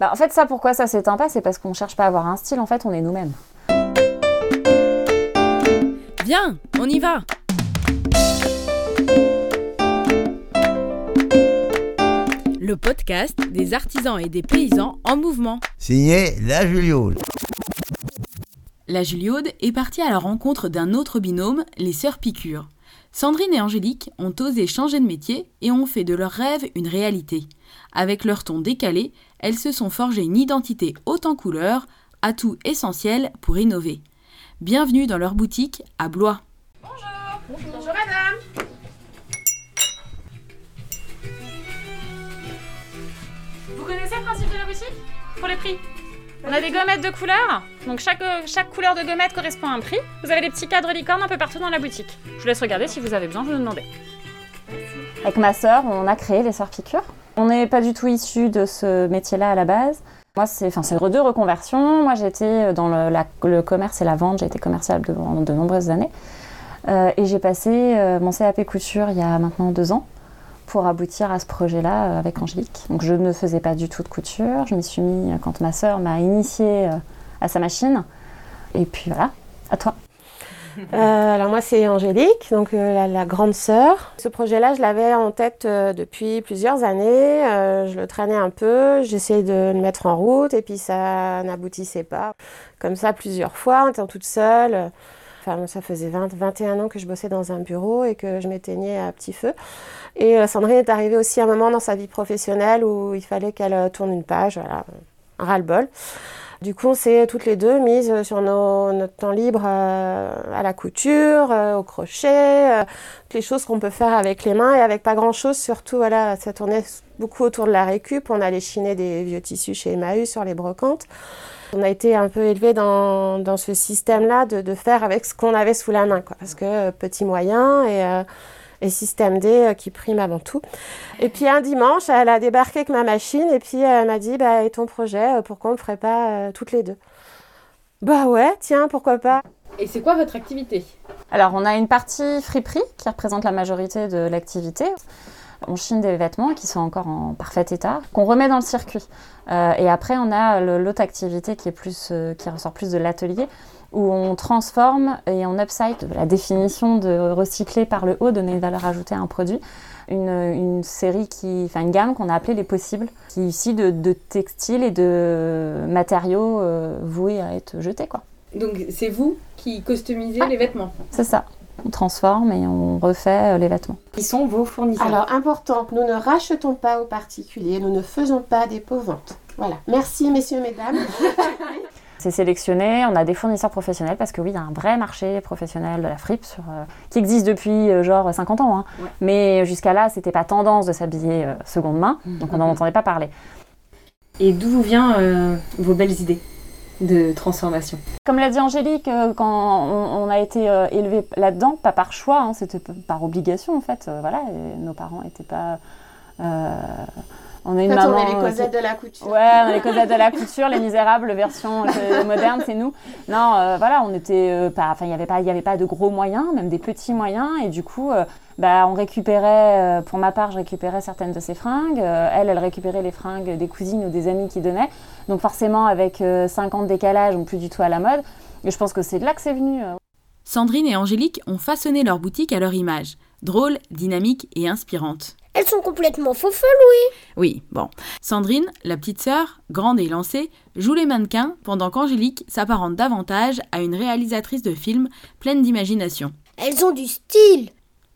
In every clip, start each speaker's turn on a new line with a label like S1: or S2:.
S1: Bah, en fait, ça, pourquoi ça s'éteint pas C'est parce qu'on cherche pas à avoir un style, en fait, on est nous-mêmes.
S2: Viens, on y va Le podcast des artisans et des paysans en mouvement.
S3: Signé La Juliaude.
S2: La Juliaude est partie à la rencontre d'un autre binôme, les sœurs Piqûre. Sandrine et Angélique ont osé changer de métier et ont fait de leur rêve une réalité. Avec leur ton décalé, elles se sont forgées une identité haute en couleurs, atout essentiel pour innover. Bienvenue dans leur boutique à Blois.
S4: Bonjour madame Vous connaissez le principe de la boutique? Pour les prix? On a des gommettes de couleurs, donc chaque, euh, chaque couleur de gommette correspond à un prix. Vous avez des petits cadres licornes un peu partout dans la boutique. Je vous laisse regarder, si vous avez besoin, vous nous demandez.
S1: Avec ma sœur, on a créé les Sœurs Piqûres. On n'est pas du tout issus de ce métier-là à la base. Moi, c'est enfin, deux reconversions. Moi, j'étais dans le, commerce et la vente. J'ai été commerciale pendant de nombreuses années. Euh, et j'ai passé euh, mon CAP couture il y a maintenant deux ans pour aboutir à ce projet-là avec Angélique. Donc, je ne faisais pas du tout de couture. Je m'y suis mis quand ma sœur m'a initiée à sa machine. Et puis voilà, à toi.
S5: Euh, alors moi c'est Angélique, donc euh, la, grande sœur. Ce projet-là, je l'avais en tête euh, depuis plusieurs années. Je le traînais un peu, j'essayais de le mettre en route et puis ça n'aboutissait pas. Comme ça plusieurs fois, en étant toute seule. Enfin, ça faisait 20, 21 ans que je bossais dans un bureau et que je m'éteignais à petit feu. Et Sandrine est arrivée aussi à un moment dans sa vie professionnelle où il fallait qu'elle tourne une page, voilà, un ras-le-bol. Du coup, on s'est toutes les deux mises sur nos- notre temps libre euh, à la couture, euh, au crochet, euh, toutes les choses qu'on peut faire avec les mains et avec pas grand-chose. Surtout, voilà, ça tournait beaucoup autour de la récup. On allait chiner des vieux tissus chez Emmaüs sur les brocantes. On a été un peu élevés dans, dans ce système-là de, de faire avec ce qu'on avait sous la main, quoi. Parce que petit moyen et, euh, et système D euh, qui prime avant tout. Et puis un dimanche, elle a débarqué avec ma machine et puis elle m'a dit bah, Et ton projet, euh, pourquoi on ne le ferait pas euh, toutes les deux? Bah ouais, tiens, pourquoi pas?
S4: Et c'est quoi votre activité?
S1: Alors, on a une partie friperie qui représente la majorité de l'activité. On chine des vêtements qui sont encore en parfait état, qu'on remet dans le circuit. Euh, et après, on a l'autre activité qui, est plus, euh, qui ressort plus de l'atelier, où on transforme et on upside la définition de recycler par le haut, donner une valeur ajoutée à un produit. Une, une série qui, enfin une gamme qu'on a appelée les possibles, qui est ici de, de textiles et de matériaux euh, voués à être jetés, quoi.
S4: Donc c'est vous qui customisez
S1: Ah.
S4: les vêtements.
S1: C'est ça. On transforme et on refait euh, les vêtements.
S4: Qui sont vos fournisseurs
S5: Alors, important, nous ne rachetons pas aux particuliers, nous ne faisons pas des pots ventes. Voilà. Merci, messieurs, mesdames.
S1: C'est sélectionné, on a des fournisseurs professionnels parce que oui, il y a un vrai marché professionnel de la fripe sur, euh, qui existe depuis euh, genre 50 ans. hein.
S4: Ouais.
S1: Mais jusqu'à là, c'était pas tendance de s'habiller euh, seconde main, donc on n'en entendait pas parler.
S4: Et d'où vous vient euh, vos belles idées de transformation?
S1: Comme l'a dit Angélique, quand on, a été élevé là-dedans, pas par choix, hein, c'était par obligation en fait. voilà, nos parents n'étaient pas. euh, on a une
S5: En fait, on
S1: maman.
S5: est les
S1: euh,
S5: Cosettes de la couture.
S1: Ouais, on est les Cosettes de la couture, les misérables, version euh, moderne, c'est nous. Non, euh, voilà, on était euh, pas, enfin, il n'y avait pas, il y avait pas de gros moyens, même des petits moyens, et du coup, euh, bah, on récupérait, euh, pour ma part, je récupérais certaines de ses fringues, euh, elle, elle récupérait les fringues des cousines ou des amis qui donnaient, donc forcément avec euh, 5 ans de décalage, donc plus du tout à la mode. Et je pense que c'est de là que c'est venu. euh.
S2: Sandrine et Angélique ont façonné leur boutique à leur image, drôle, dynamique et inspirante.
S6: Elles sont complètement faux
S2: Oui, bon. Sandrine, la petite sœur, grande et lancée, joue les mannequins pendant qu'Angélique s'apparente davantage à une réalisatrice de films pleine d'imagination.
S6: Elles ont du style.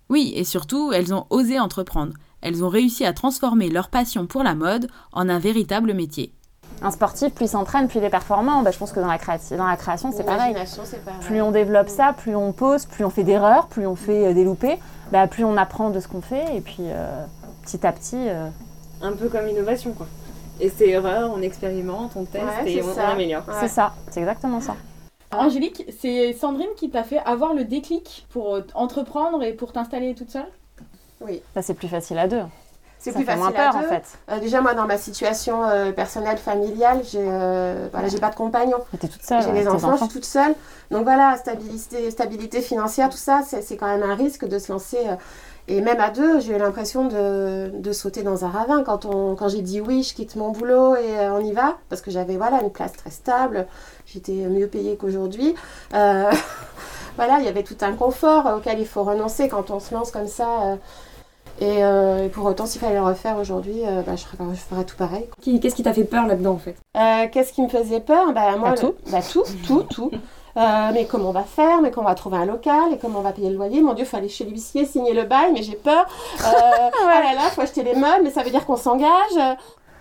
S2: Oui, et surtout, elles ont osé entreprendre. Elles ont réussi à transformer leur passion pour la mode en un véritable métier.
S1: Un sportif, plus il s'entraîne, plus il est performant. Bah, je pense que dans la, créati- dans la création, c'est pareil.
S5: L'imagination, c'est pareil.
S1: Plus on développe ça, plus on pose, plus on fait d'erreurs, plus on fait euh, des loupés, bah, plus on apprend de ce qu'on fait. Et puis euh, petit à petit, euh,
S4: Un peu comme innovation quoi. Et c'est erreur, on expérimente, on teste
S5: Ouais,
S4: et on, on améliore.
S5: Ouais.
S1: c'est ça, c'est exactement ça.
S4: Angélique, c'est Sandrine qui t'a fait avoir le déclic pour entreprendre et pour t'installer toute seule?
S5: Oui.
S1: Ça, c'est plus facile à deux.
S5: C'est plus
S1: fait
S5: facile
S1: moins peur
S5: à
S1: en
S5: deux.
S1: fait.
S5: Euh, déjà, moi, dans ma situation euh, personnelle, familiale, j'ai euh, voilà, j'ai pas de compagnon.
S1: Mais t'es toute seule.
S5: J'ai
S1: ouais,
S5: des enfants, je suis toute seule. Donc voilà, stabilité, stabilité financière, tout ça, c'est quand même un risque de se lancer. Et même à deux, j'ai eu l'impression de, de sauter dans un ravin. Quand, on, quand j'ai dit oui, je quitte mon boulot et on y va, parce que j'avais voilà, une place très stable, j'étais mieux payée qu'aujourd'hui. Voilà, il y avait tout un confort auquel il faut renoncer quand on se lance comme ça. Euh, et, euh, et pour autant, s'il fallait le refaire aujourd'hui, euh, bah, je, ferais, je ferais tout pareil.
S7: Qu'est-ce qui t'a fait peur là-dedans en fait?
S5: Euh, Qu'est-ce qui me faisait peur? Bah, moi,
S1: Bah,
S5: le-
S1: tout.
S5: bah, tout, tout, tout. Euh, mais comment on va faire? Mais comment on va trouver un local? Et comment on va payer le loyer? Mon Dieu, il faut aller chez l'huissier, signer le bail, mais j'ai peur. Euh, Ah là là, faut acheter les meubles, mais ça veut dire qu'on s'engage.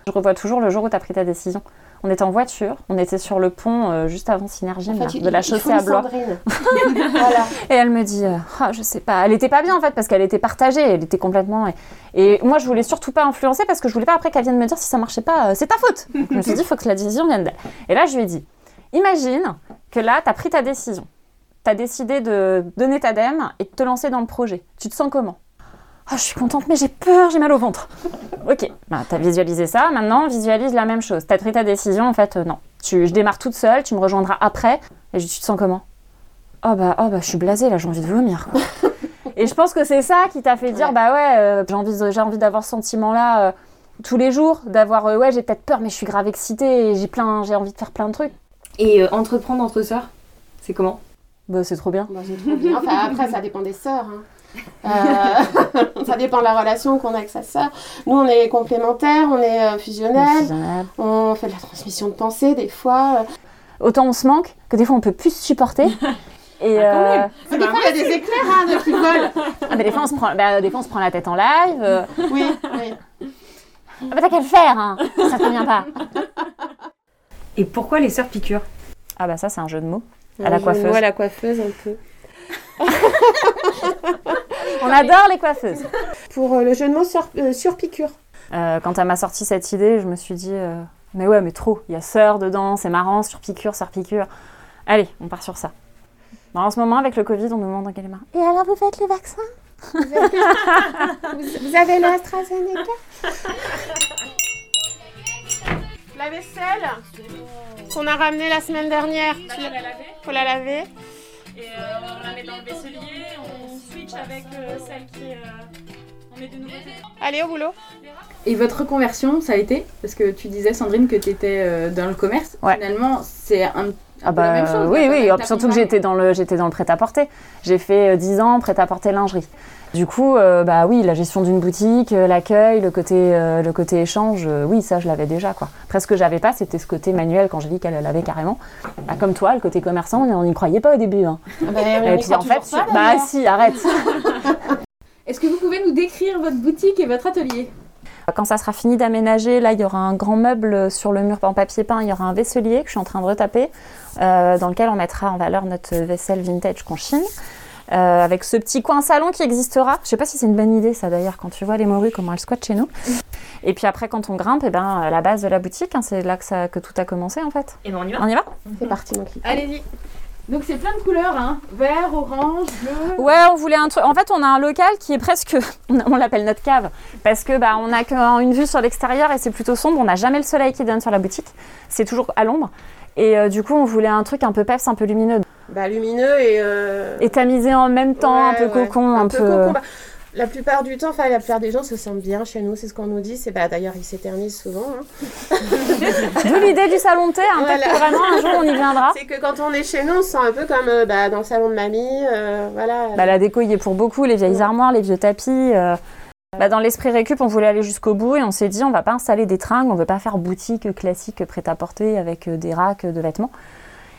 S1: Je revois toujours le jour où tu as pris ta décision. On était en voiture, on était sur le pont euh, juste avant Synergie,
S5: En fait,
S1: de la chaussée à Blois.
S5: Voilà.
S1: Et elle me dit, euh, Ah, je sais pas, elle était pas bien en fait parce qu'elle était partagée, elle était complètement. Et, moi je voulais surtout pas influencer parce que je voulais pas après qu'elle vienne me dire si ça marchait pas, euh, c'est ta faute. je me suis dit, il faut que la décision vienne d'elle. Et là je lui ai dit, imagine que là tu as pris ta décision, tu as décidé de donner ta dème et de te lancer dans le projet. Tu te sens comment? Ah, je suis contente, mais j'ai peur, j'ai mal au ventre. ok, bah, tu as visualisé ça, maintenant visualise la même chose. Tu as pris ta décision, en fait, euh, non. Tu, je démarre toute seule, tu me rejoindras après. Et je dis, tu te sens comment? Oh bah, oh bah, je suis blasée, là, j'ai envie de vomir. quoi. et je pense que c'est ça qui t'a fait dire,
S5: Ouais.
S1: bah ouais, euh, j'ai envie, j'ai envie d'avoir ce sentiment-là euh, tous les jours, d'avoir, euh, ouais, j'ai peut-être peur, mais je suis grave excitée et j'ai plein, j'ai envie de faire plein de trucs.
S7: Et euh, entreprendre entre sœurs, c'est comment?
S1: Bah, c'est trop bien.
S5: Bah, c'est trop bien. Enfin, après, ça dépend des sœurs. hein. Euh, ça dépend de la relation qu'on a avec sa sœur. Nous, on est complémentaires, on est euh, fusionnels,
S1: Fusionnel.
S5: on fait de la transmission de pensée des fois. euh.
S1: Autant on se manque que des fois on peut plus se supporter. Et
S7: Ah, quand
S1: euh,
S7: même.
S5: Des fois, il y a des éclairs hein, de qui volent.
S1: ah, mais des, fois, on se prend, bah, des fois on se prend la tête en live. euh,
S5: Oui, oui.
S1: Ah bah t'as qu'à le faire, hein. ça te convient pas.
S7: Et pourquoi les sœurs piqûres?
S1: Ah bah ça c'est un jeu de mots. À la coiffeuse.
S5: vois la coiffeuse un peu.
S1: On adore les coiffeuses.
S5: Pour euh, le jeu de mots sur, euh, sur piqûre.
S1: Euh, quand elle m'a sorti cette idée, je me suis dit, euh, mais ouais, mais trop. Il y a sœur dedans, c'est marrant, sur piqûre, sœur piqûre. Allez, on part sur ça. Bon, en ce moment, avec le Covid, on nous demande dans quelle main. Et alors, vous faites les vaccins
S5: Vous, vous avez le AstraZeneca? La vaisselle qu'on a ramenée la semaine dernière.
S4: Vais la laver
S5: faut la laver.
S4: et euh, on la met dans le vaisselier, switch avec euh, celle qui est. euh, on met des nouveautés.
S5: Allez au boulot.
S2: Et votre reconversion, ça a été? Parce que tu disais, Sandrine, que tu étais dans le commerce.
S1: Ouais.
S2: Finalement, c'est un,
S1: Ah
S2: la
S1: bah
S2: même chose.
S1: oui, oui, surtout que j'étais dans le, j'étais dans le prêt-à-porter. J'ai fait euh, 10 ans prêt-à-porter lingerie. Du coup, euh, bah oui, la gestion d'une boutique, euh, l'accueil, le côté, euh, le côté échange, euh, oui, ça je l'avais déjà quoi. Après ce que j'avais pas, c'était ce côté manuel quand j'ai dit qu'elle l'avait carrément. Bah, comme toi, le côté commerçant, on n'y croyait pas au début. hein. Et puis en fait, bah si, arrête.
S2: Est-ce que vous pouvez nous décrire votre boutique et votre atelier?
S1: Quand ça sera fini d'aménager, là, il y aura un grand meuble sur le mur en papier peint. Il y aura un vaisselier que je suis en train de retaper, euh, dans lequel on mettra en valeur notre vaisselle vintage qu'on chine. Euh, avec ce petit coin salon qui existera. Je sais pas si c'est une bonne idée, ça d'ailleurs, quand tu vois les morues, comment elles squattent chez nous. Et puis après, quand on grimpe, eh ben, la base de la boutique, hein, c'est là que, ça, que tout a commencé en fait.
S7: Et ben on y va.
S1: On y va?
S5: C'est parti.
S2: Allez-y. Donc c'est plein de couleurs, hein. Vert, orange, bleu.
S1: Ouais, on voulait un truc. En fait, on a un local qui est presque. On, l'appelle notre cave. Parce que bah, on a qu'une vue sur l'extérieur et c'est plutôt sombre. On n'a jamais le soleil qui donne sur la boutique. C'est toujours à l'ombre. Et euh, du coup, on voulait un truc un peu peps, un peu lumineux.
S5: Bah lumineux et. euh,
S1: Et tamisé en même temps, un peu
S5: ouais.
S1: cocon, un, peu.
S5: cocon. Bah, la plupart du temps, enfin la plupart des gens se sentent bien chez nous, c'est ce qu'on nous dit. C'est bah d'ailleurs ils s'éternisent souvent. hein.
S1: D'où l'idée du salon de thé. hein, Peut-être
S5: Voilà.
S1: vraiment un jour on y viendra.
S5: C'est que quand on est chez nous, on se sent un peu comme euh, bah, dans le salon de mamie, euh, voilà.
S1: Bah, la déco y est pour beaucoup, les vieilles armoires, les vieux tapis. euh. Bah, dans l'esprit récup, on voulait aller jusqu'au bout et on s'est dit on va pas installer des tringles, on veut pas faire boutique classique prêt-à-porter avec euh, des racks de vêtements.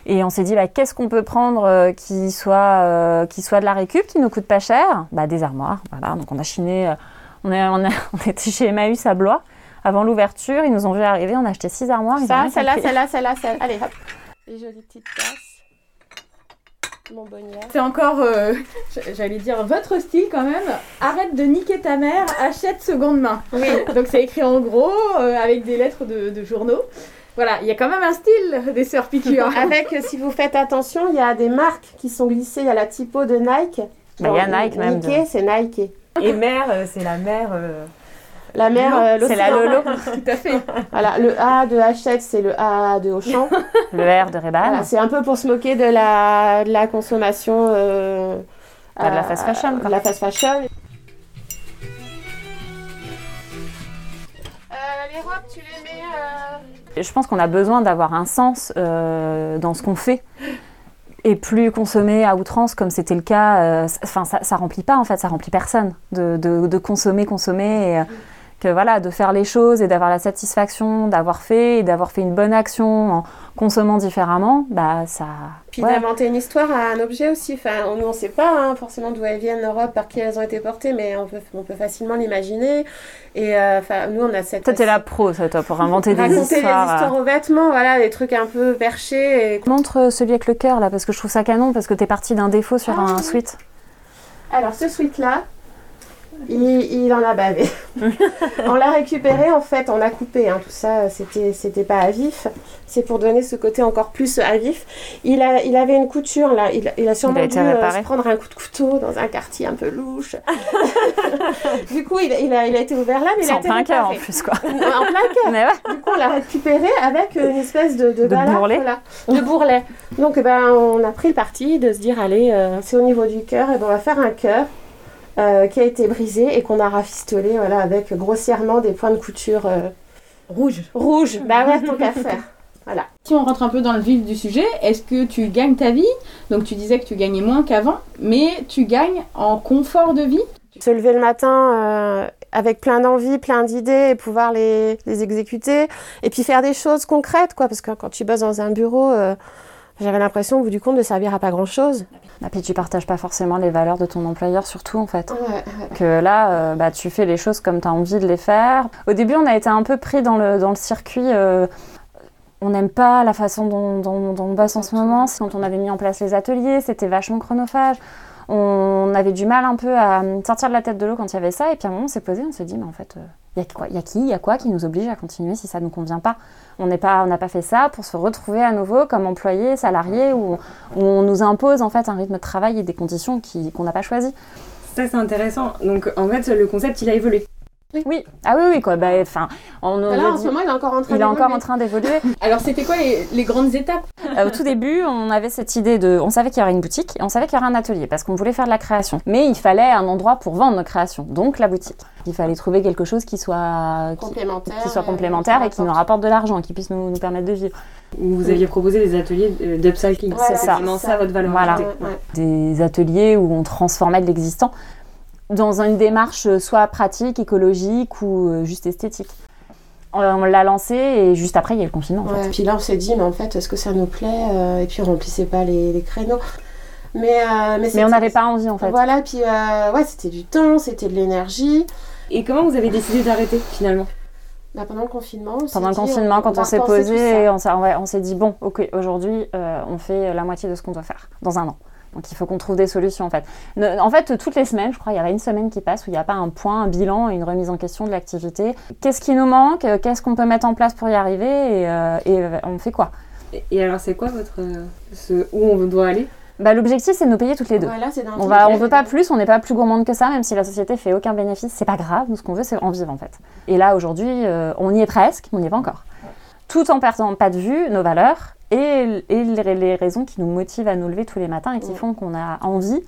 S1: Et on s'est dit bah, qu'est-ce qu'on peut prendre euh, qui soit euh, qui soit de la récup, qui nous coûte pas cher? Bah des armoires. Voilà, donc on a chiné, euh, on, est, on, a- on était chez Emmaüs à Blois avant l'ouverture, ils nous ont vu arriver, on a acheté six armoires.
S5: Ça, celle-là, celle-là, celle-là, celle Allez, hop. Les jolies petites tasses. Mon bonnière.
S2: C'est encore, euh, j'allais dire, votre style quand même. Arrête de niquer ta mère, achète seconde main.
S5: Oui.
S2: Donc c'est écrit en gros, euh, avec des lettres de, de journaux. Voilà, il y a quand même un style des sœurs piqûres.
S5: Avec, si vous faites attention, il y a des marques qui sont glissées à la typo de Nike.
S1: Il y a Nike même.
S5: Nike, c'est Nike.
S7: Et mère, euh, c'est la mère. Euh,
S5: la mère, euh,
S1: c'est la Lolo.
S2: Tout à fait.
S5: Voilà, le A de Hachette, c'est le A de Auchan.
S1: le R de
S5: Rebal. C'est un peu pour se moquer de la, de la consommation. Euh,
S1: ah, de la fast fashion.
S5: De la fast fashion. les robes, tu les
S1: je pense qu'on a besoin d'avoir un sens euh, dans ce qu'on fait et plus consommer à outrance comme c'était le cas. euh, ça, remplit pas en fait, ça remplit personne de, consommer, consommer. Euh, que voilà, de faire les choses et d'avoir la satisfaction d'avoir fait et d'avoir fait une bonne action en consommant différemment, bah ça.
S5: Puis
S1: ouais.
S5: d'inventer une histoire à un objet aussi. Enfin, on- nous, on ne sait pas hein, forcément d'où elles viennent, robes, par qui elles ont été portées, mais on peut, on peut facilement l'imaginer. Et euh, enfin, nous, on a cette.
S1: Toi, t'es la pro, ça, toi, pour inventer des
S5: Raconter
S1: histoires.
S5: les
S1: euh.
S5: histoires aux vêtements, voilà, des trucs un peu perchés. Et...
S1: Montre celui avec le cœur là, parce que je trouve ça canon, parce que t'es parti d'un défaut sur
S5: Ah,
S1: un
S5: oui.
S1: sweat.
S5: Alors, ce sweat-là, il, il en a bavé. on l'a récupéré, en fait, on a coupé. hein, tout ça, c'était, c'était pas à vif. C'est pour donner ce côté encore plus à vif. Il, a, il avait une couture, là. Il, il a sûrement
S1: Il a été
S5: dû euh, se prendre un coup de couteau dans un quartier un peu louche. du coup, il, a, il a été ouvert là, mais il a
S1: en
S5: été
S1: plein cœur en plus, quoi.
S5: en plein cœur.
S1: Mais ouais.
S5: Du coup, on l'a récupéré avec une espèce de, de,
S1: De
S5: balafre,
S1: bourrelet.
S5: de bourrelet. Donc, eh ben, on a pris le parti de se dire, allez, euh, c'est au niveau du cœur, et ben, on va faire un cœur euh, qui a été brisé et qu'on a rafistolé voilà, avec grossièrement des points de couture euh,
S7: Rouge.
S5: rouges. Bah ouais, tant qu'à faire.
S2: Si on rentre un peu dans le vif du sujet, est-ce que tu gagnes ta vie? Donc tu disais que tu gagnais moins qu'avant, mais tu gagnes en confort de vie?
S5: Se lever le matin euh, avec plein d'envies, plein d'idées et pouvoir les, les exécuter. Et puis faire des choses concrètes, quoi. Parce que quand tu bosses dans un bureau, euh, j'avais l'impression, au bout du compte, de servir à pas grand-chose.
S1: Et puis tu partages pas forcément les valeurs de ton employeur, surtout en fait.
S5: Ouais, ouais.
S1: Que là, euh, bah, tu fais les choses comme tu as envie de les faire. Au début, on a été un peu pris dans le, dans le circuit. euh, on n'aime pas la façon dont, dont- dont on bosse en ce moment. Quand on avait mis en place les ateliers, c'était vachement chronophage. On avait du mal un peu à euh, sortir de la tête de l'eau quand il y avait ça. Et puis à un moment, on s'est posé, on s'est dit, mais en fait, il y a quoi Il y a qui Il y a quoi qui nous oblige à continuer si ça ne nous convient pas? On n'a pas fait ça pour se retrouver à nouveau comme employé, salarié, où, on nous impose en fait un rythme de travail et des conditions qu'on n'a pas choisies.
S7: Ça, c'est intéressant. Donc, en fait, le concept, il a évolué.
S1: Oui, ah oui, oui, quoi. Bah, enfin, on nous
S5: Là,
S1: a
S5: en
S1: dit-
S5: ce moment, il est encore en train
S1: il est encore
S5: d'évoluer.
S1: en train d'évoluer.
S2: Alors c'était quoi les, les grandes étapes?
S1: Euh, au tout début, on avait cette idée de, on savait qu'il y aurait une boutique et on savait qu'il y aurait un atelier parce qu'on voulait faire de la création. Mais il fallait un endroit pour vendre nos créations, donc la boutique. Il fallait trouver quelque chose qui soit qui,
S5: complémentaire.
S1: qui soit complémentaire et qui nous
S5: rapporte.
S1: rapporte de l'argent, qui puisse nous, nous permettre de vivre.
S7: Vous aviez proposé des ateliers d'upcycling.
S5: Voilà,
S7: c'est
S1: c'est ça.
S7: vraiment ça votre valeur
S1: Voilà.
S5: ouais.
S1: Des ateliers où on transformait de l'existant dans une démarche euh, soit pratique, écologique ou euh, juste esthétique. On, l'a lancé et juste après il y a eu le confinement. En fait.
S5: Ouais, Puis là, on s'est dit, mais en fait, est-ce que ça nous plaît Euh, Et puis, on remplissait pas les, les créneaux. Mais, euh, mais,
S1: Mais on n'avait pas envie en fait.
S5: Voilà, puis euh, ouais, c'était du temps, c'était de l'énergie.
S7: Et comment vous avez décidé d'arrêter finalement?
S5: Bah, pendant le confinement, on
S1: Pendant le
S5: dit,
S1: confinement, quand on s'est posé, on s'est ouais, on s'est dit bon, ok, aujourd'hui, euh, on fait la moitié de ce qu'on doit faire dans un an. Donc il faut qu'on trouve des solutions en fait. Ne- en fait, toutes les semaines, je crois, il y a une semaine qui passe où il n'y a pas un point, un bilan, une remise en question de l'activité. Qu'est-ce qui nous manque? Qu'est-ce qu'on peut mettre en place pour y arriver? Et, euh, et, euh, on fait quoi?
S7: Et, et alors, c'est quoi votre. euh, ce, où on doit aller?
S1: Bah, L'objectif, c'est de nous payer toutes les deux.
S5: Voilà,
S1: On va, on veut pas plus, on n'est pas plus gourmande que ça, même si la société fait aucun bénéfice, c'est pas grave. Nous, ce qu'on veut, c'est en vivre en fait. Et là, aujourd'hui, euh, on y est presque, mais on n'y est pas encore. Tout en perdant pas de vue nos valeurs et, et les, raisons qui nous motivent à nous lever tous les matins et qui font qu'on a envie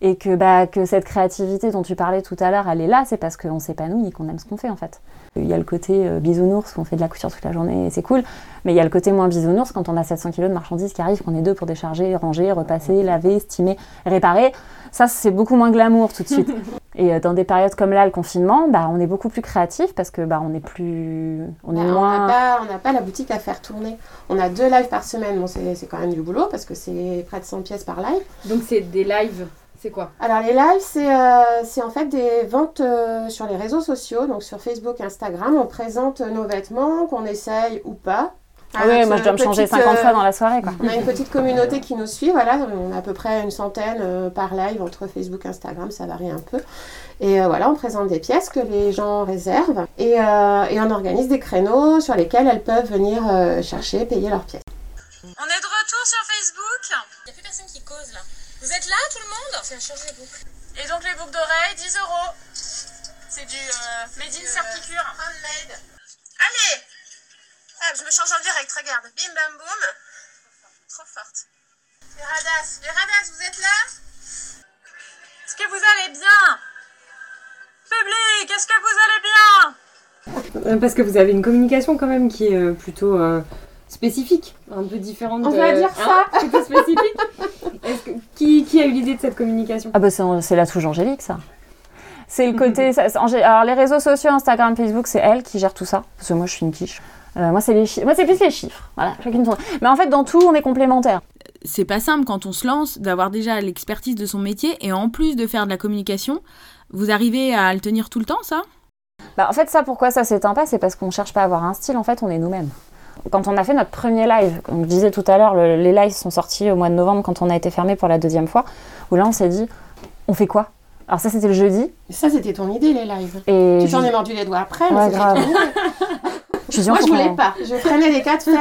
S1: et que, bah, que cette créativité dont tu parlais tout à l'heure, elle est là, c'est parce qu'on s'épanouit et qu'on aime ce qu'on fait en fait. Il y a le côté euh, bisounours où on fait de la couture toute la journée et c'est cool, mais il y a le côté moins bisounours quand on a 700 kilos de marchandises qui arrivent, qu'on est deux pour décharger, ranger, repasser, laver, stimer, réparer. Ça, c'est beaucoup moins glamour tout de suite. et euh, dans des périodes comme là, le confinement, bah, on est beaucoup plus créatif parce que bah, on est plus. On
S5: Bah,
S1: est
S5: on
S1: moins.
S5: n'a pas, on n'a pas la boutique à faire tourner. On a deux lives par semaine. Bon, c'est c'est quand même du boulot parce que c'est près de 100 pièces par live.
S2: Donc c'est des lives, c'est quoi?
S5: Alors les lives, c'est euh, c'est en fait des ventes euh, sur les réseaux sociaux, donc sur Facebook, Instagram. On présente nos vêtements, qu'on essaye ou pas.
S1: Ah oui, moi je dois me changer
S5: petite,
S1: 50
S5: euh,
S1: fois dans la soirée quoi.
S5: On a une petite communauté qui nous suit, voilà, on a à peu près une centaine euh, par live entre Facebook et Instagram, ça varie un peu. Et euh, voilà, on présente des pièces que les gens réservent et, euh, et on organise des créneaux sur lesquels elles peuvent venir euh, chercher, payer leurs pièces.
S4: On est de retour sur Facebook. Il n'y a plus personne qui cause là. Vous êtes là tout le monde? C'est changer les boucles. Et donc les boucles d'oreilles, 10 euros. C'est du euh, Made in Serpicure. Handmade. Allez Ah, Je me change en direct, regarde. Bim bam boum. Trop forte. Les radasses, vous êtes là? Est-ce que vous allez bien? Public, est-ce que vous allez bien?
S7: Euh, Parce que vous avez une communication quand même qui est euh, plutôt euh, spécifique, un peu différente.
S5: On
S7: de-
S5: va dire
S7: Hein? Plutôt spécifique. Que- qui, qui a eu l'idée de cette communication?
S1: Ah bah c'est c'est la touche Angélique ça. C'est le côté. ça- alors les réseaux sociaux, Instagram, Facebook, c'est elle qui gère tout ça. Parce que moi je suis une quiche. Euh, moi c'est les chi- moi c'est plus les chiffres. Voilà, chacune son. Mais en fait dans tout on est complémentaires.
S2: C'est pas simple quand on se lance d'avoir déjà l'expertise de son métier et en plus de faire de la communication. Vous arrivez à le tenir tout le temps, ça?
S1: Bah, en fait ça pourquoi ça s'éteint pas, c'est parce qu'on cherche pas à avoir un style. En fait on est nous-mêmes. Quand on a fait notre premier live, comme je disais tout à l'heure, le- les lives sont sortis au mois de novembre quand on a été fermé pour la deuxième fois. Où là on s'est dit, on fait quoi? Alors ça c'était le jeudi.
S5: Ça, c'était ton idée, les lives.
S1: Et
S5: Tu t'en
S1: je-
S5: es mordu les doigts après,
S1: Ouais,
S5: mais c'était
S1: grave.
S5: Moi, je voulais pas. Je freinais les cas de fer.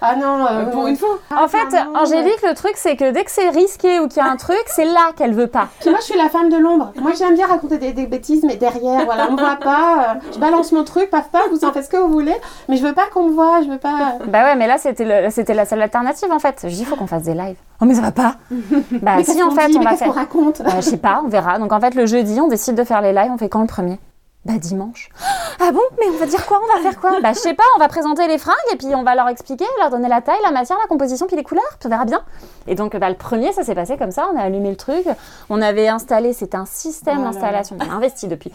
S5: Ah non, euh,
S7: Pour une fois.
S5: Ah,
S1: En fait,
S5: pardon,
S1: Angélique, le truc, c'est que dès que c'est risqué ou qu'il y a un truc, c'est là qu'elle veut pas.
S5: Puis moi, je suis la femme de l'ombre. Moi, j'aime bien raconter des, des bêtises, mais derrière, voilà, on me voit pas. euh, je balance mon truc, paf, paf, vous en faites ce que vous voulez. Mais je veux pas qu'on me voit, je veux pas.
S1: Bah ouais, mais là, c'était la seule alternative, en fait. Je dis, il faut qu'on fasse des lives. Oh, mais ça va pas Bah
S5: mais
S1: si, en fait,
S5: dit,
S1: on
S5: mais
S1: va
S5: qu'est-ce qu'on
S1: faire...
S5: raconte
S1: Bah, je sais pas, on verra. Donc en fait, le jeudi, on décide de faire les lives. On fait quand le premier? Bah dimanche. Ah bon? Mais on va dire quoi? On va faire quoi? Bah je sais pas, on va présenter les fringues et puis on va leur expliquer, leur donner la taille, la matière, la composition, puis les couleurs, puis on verra bien. Et donc bah, le premier, ça s'est passé comme ça. On a allumé le truc. On avait installé, c'était un système
S5: Oh
S1: d'installation. On a investi depuis.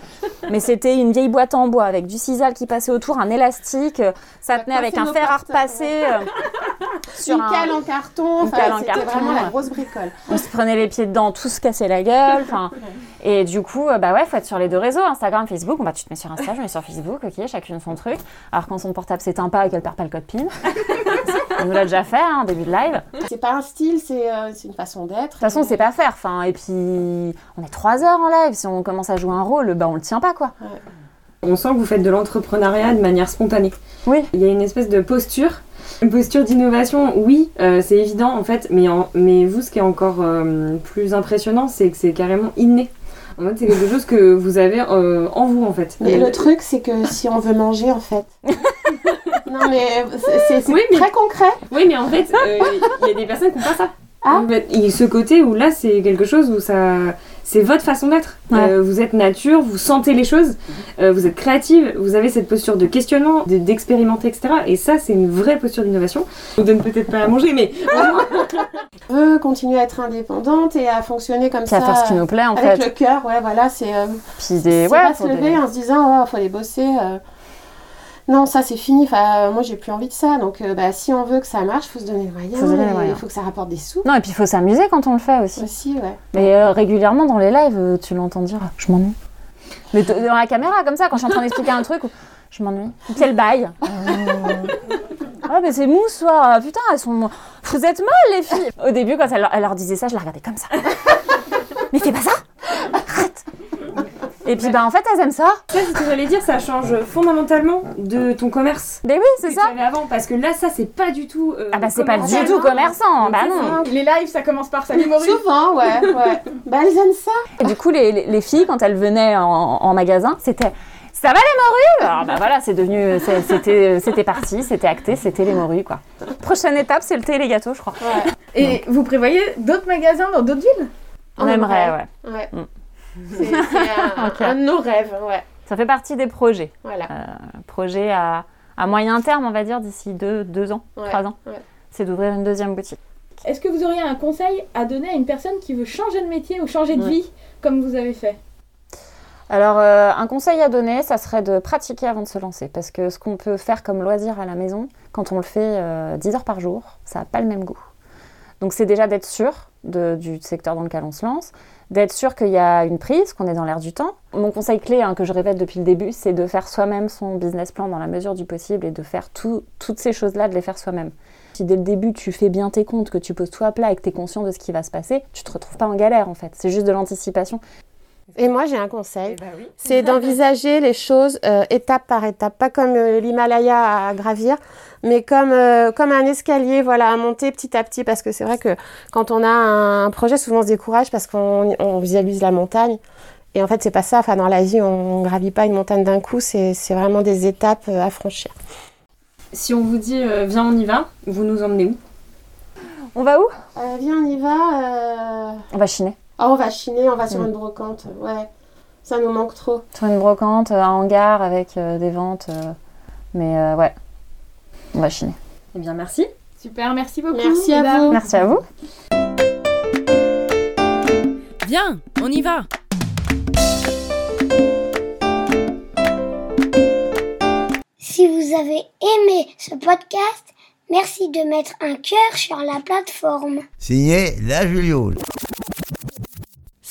S1: Mais c'était une vieille boîte en bois avec du sisal qui passait autour, un élastique. Ça tenait avec un fer à repasser. euh, sur
S5: Une
S1: un-
S5: cale en carton.
S1: Une
S5: Enfin,
S1: cale en
S5: c'était
S1: carton,
S5: vraiment la grosse bricole.
S1: on se prenait les pieds dedans, tout se cassait la gueule. Et du coup, euh, bah ouais, faut être sur les deux réseaux, Instagram, Facebook. Bon, bah tu te mets sur Insta, je me mets sur Facebook, ok, chacune son truc. Alors quand son portable s'éteint pas et qu'elle perd pas le code PIN, on nous l'a déjà fait hein, en début de live. De
S5: C'est pas un style, c'est euh, c'est une façon d'être.
S1: toute façon, c'est pas faire. Enfin, et puis on est trois heures en live. Si on commence à jouer un rôle, bah on le tient pas quoi.
S7: On sent que vous faites de l'entrepreneuriat de manière spontanée.
S1: Oui.
S7: Il y a une espèce de posture, une posture d'innovation. Oui, euh, c'est évident en fait, mais, en- mais vous, ce qui est encore euh, plus impressionnant, c'est que c'est carrément inné. En fait, c'est quelque chose que vous avez euh, en vous en fait.
S5: Mais le truc, c'est que si on veut manger, en fait. non, mais c'est- c'est c'est
S7: Oui, mais-
S5: très concret.
S7: Oui, mais en fait, euh, il y a des personnes qui n'ont pas ça.
S5: Ah.
S7: En fait, il y a ce côté où là, c'est quelque chose où ça. C'est votre façon d'être.
S1: Ouais.
S7: Euh, vous êtes nature, vous sentez les choses, euh, vous êtes créative, vous avez cette posture de questionnement, de- d'expérimenter, etc. Et ça, c'est une vraie posture d'innovation. Vous donne peut-être pas à manger, mais
S5: On veut continuer à être indépendante et à fonctionner comme ça.
S1: à faire ce qui nous plaît en
S5: avec
S1: fait.
S5: le cœur, ouais, voilà, c'est. euh,
S1: Puis des,
S5: c'est
S1: ouais,
S5: pas se lever
S1: des-
S5: en se disant, oh, faut aller bosser. Non, ça c'est fini. Enfin, euh, moi j'ai plus envie de ça. Donc, euh, bah, si on veut que ça marche, faut se donner les moyens.
S1: Faut se donner les
S5: et
S1: moyens.
S5: Il faut que ça rapporte des sous
S1: Non, et puis il faut s'amuser quand on le fait aussi.
S5: aussi, ouais.
S1: Mais euh, régulièrement dans les lives, tu l'entends dire Je m'ennuie. Mais dans la caméra, comme ça, quand je suis en train d'expliquer un truc, je m'ennuie. Baille. Euh, Ah, mais c'est mou ce soir. Putain, elles sont. Vous êtes molles, les filles. Au début, quand elle, leur- elle leur disait ça, je la regardais comme ça. mais fais pas ça Et puis, bah, en fait, elles aiment ça.
S7: ça, c'est ce que j'allais dire, ça change fondamentalement de ton commerce.
S1: Mais oui, c'est ça.
S7: tu avais avant, parce que là, ça, c'est pas du tout. euh,
S1: Ah, bah, c'est pas du tout commerçant. Bah, non.
S8: Les lives, ça commence par Salut Maurice.
S5: Souvent, ouais, ouais. bah, elles aiment ça.
S1: Et du coup, les, les- les filles, quand elles venaient en, en magasin, c'était Ça va les morues Alors bah voilà, c'est devenu, c'était parti, c'était acté, c'était les morues quoi. Prochaine étape, c'est le thé et les gâteaux, je crois.
S8: Et vous prévoyez d'autres magasins dans d'autres villes?
S1: On aimerait, ouais.
S5: Ouais.
S1: Mm.
S5: C'est un, de nos rêves, ouais.
S1: Ça fait partie des projets.
S5: Voilà.
S1: Projet à, à moyen terme, on va dire, d'ici deux, deux ans,
S5: Ouais,
S1: trois ans.
S5: ouais.
S1: C'est d'ouvrir une deuxième boutique.
S8: Est-ce que vous auriez un conseil à donner à une personne qui veut changer de métier ou changer de
S1: Ouais.
S8: vie comme vous avez fait?
S1: Alors, euh, un conseil à donner, ça serait de pratiquer avant de se lancer. Parce que ce qu'on peut faire comme loisir à la maison, quand on le fait euh, 10 heures par jour, ça n'a pas le même goût. Donc, c'est déjà d'être sûr de- du secteur dans lequel on se lance, d'être sûr qu'il y a une prise, qu'on est dans l'air du temps. Mon conseil clé, hein, que je répète depuis le début, c'est de faire soi-même son business plan dans la mesure du possible et de faire tout- toutes ces choses-là, de les faire soi-même. Si dès le début tu fais bien tes comptes, que tu poses tout à plat et que tu es conscient de ce qui va se passer, tu te retrouves pas en galère en fait. C'est juste de l'anticipation.
S5: Et moi, j'ai un conseil. C'est d'envisager les choses euh, étape par étape, pas comme euh, l'Himalaya à gravir, mais comme, euh, comme un escalier, voilà, à monter petit à petit. Parce que c'est vrai que quand on a un, projet, souvent on se décourage parce qu'on on visualise la montagne. Et en fait, c'est pas ça. Enfin, dans la vie, on gravit pas une montagne d'un coup. C'est c'est vraiment des étapes à franchir.
S7: Si on vous dit euh, viens, on y va, vous nous emmenez où?
S1: On va où?
S5: Euh, viens, on y va. euh,
S1: On va chiner.
S5: Ah, on va chiner, on va sur
S1: Mm.
S5: une brocante. Ouais. Ça nous manque trop.
S1: Sur une brocante, un hangar avec euh, des ventes. euh, mais euh, ouais, on va chiner.
S7: Eh bien, merci.
S8: Super, merci beaucoup.
S5: Merci à vous.
S1: Merci à vous.
S2: Viens, on y va
S6: Si vous avez aimé ce podcast, merci de mettre un cœur sur la plateforme.
S3: Signé la Juliole.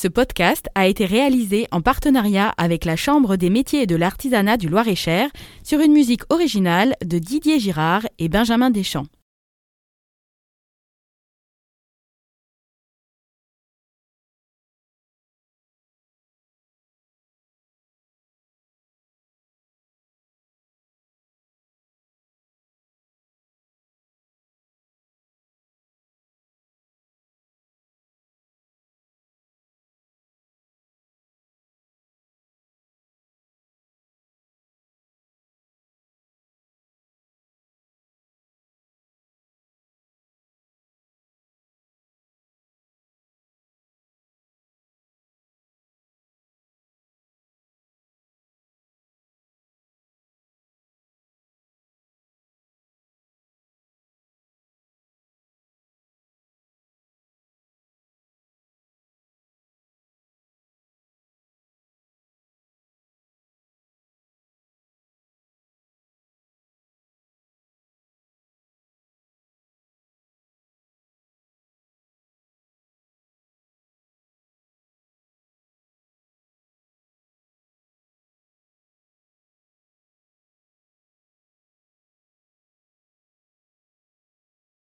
S2: Ce podcast a été réalisé en partenariat avec la Chambre des métiers et de l'artisanat du Loir-et-Cher sur une musique originale de Didier Girard et Benjamin Deschamps.